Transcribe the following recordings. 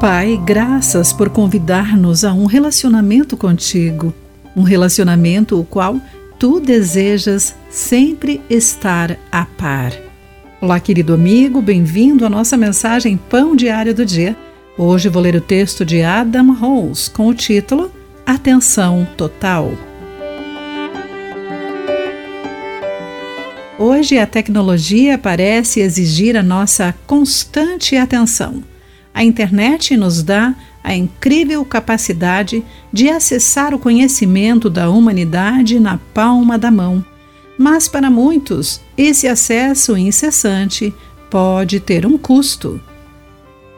Pai, graças por convidar-nos a um relacionamento contigo, um relacionamento o qual tu desejas sempre estar a par. Olá, querido amigo, bem-vindo à nossa mensagem Pão Diário do Dia. Hoje vou ler o texto de Adam Rose com o título Atenção Total. Hoje a tecnologia parece exigir a nossa constante atenção. A internet nos dá a incrível capacidade de acessar o conhecimento da humanidade na palma da mão. Mas para muitos, esse acesso incessante pode ter um custo.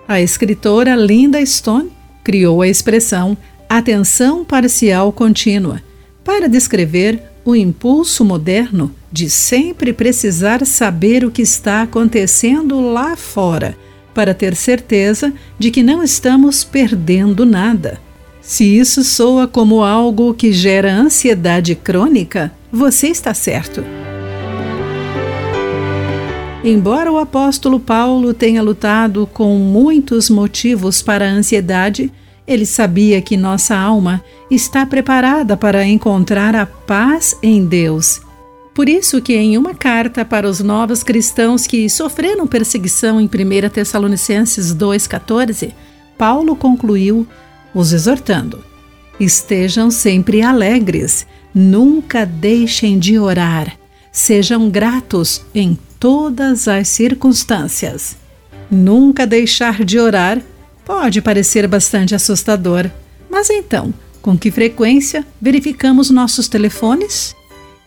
A escritora Linda Stone criou a expressão atenção parcial contínua para descrever o impulso moderno de sempre precisar saber o que está acontecendo lá fora para ter certeza de que não estamos perdendo nada. Se isso soa como algo que gera ansiedade crônica, você está certo. Embora o apóstolo Paulo tenha lutado com muitos motivos para a ansiedade, ele sabia que nossa alma está preparada para encontrar a paz em Deus por isso que em uma carta para os novos cristãos que sofreram perseguição em 1 Tessalonicenses 2,14, Paulo concluiu os exortando: Estejam sempre alegres, nunca deixem de orar, sejam gratos em todas as circunstâncias. Nunca deixar de orar pode parecer bastante assustador, mas então, com que frequência verificamos nossos telefones?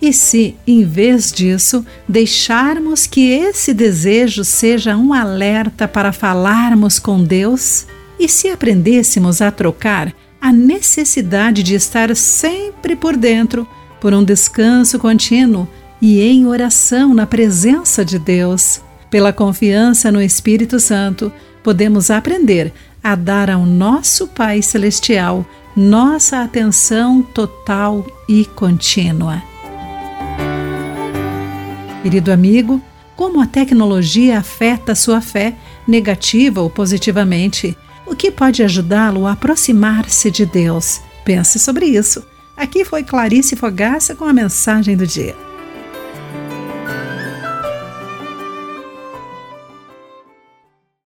E se, em vez disso, deixarmos que esse desejo seja um alerta para falarmos com Deus? E se aprendêssemos a trocar a necessidade de estar sempre por dentro por um descanso contínuo e em oração na presença de Deus? Pela confiança no Espírito Santo, podemos aprender a dar ao nosso Pai Celestial nossa atenção total e contínua. Querido amigo, como a tecnologia afeta sua fé, negativa ou positivamente? O que pode ajudá-lo a aproximar-se de Deus? Pense sobre isso. Aqui foi Clarice Fogaça com a mensagem do dia.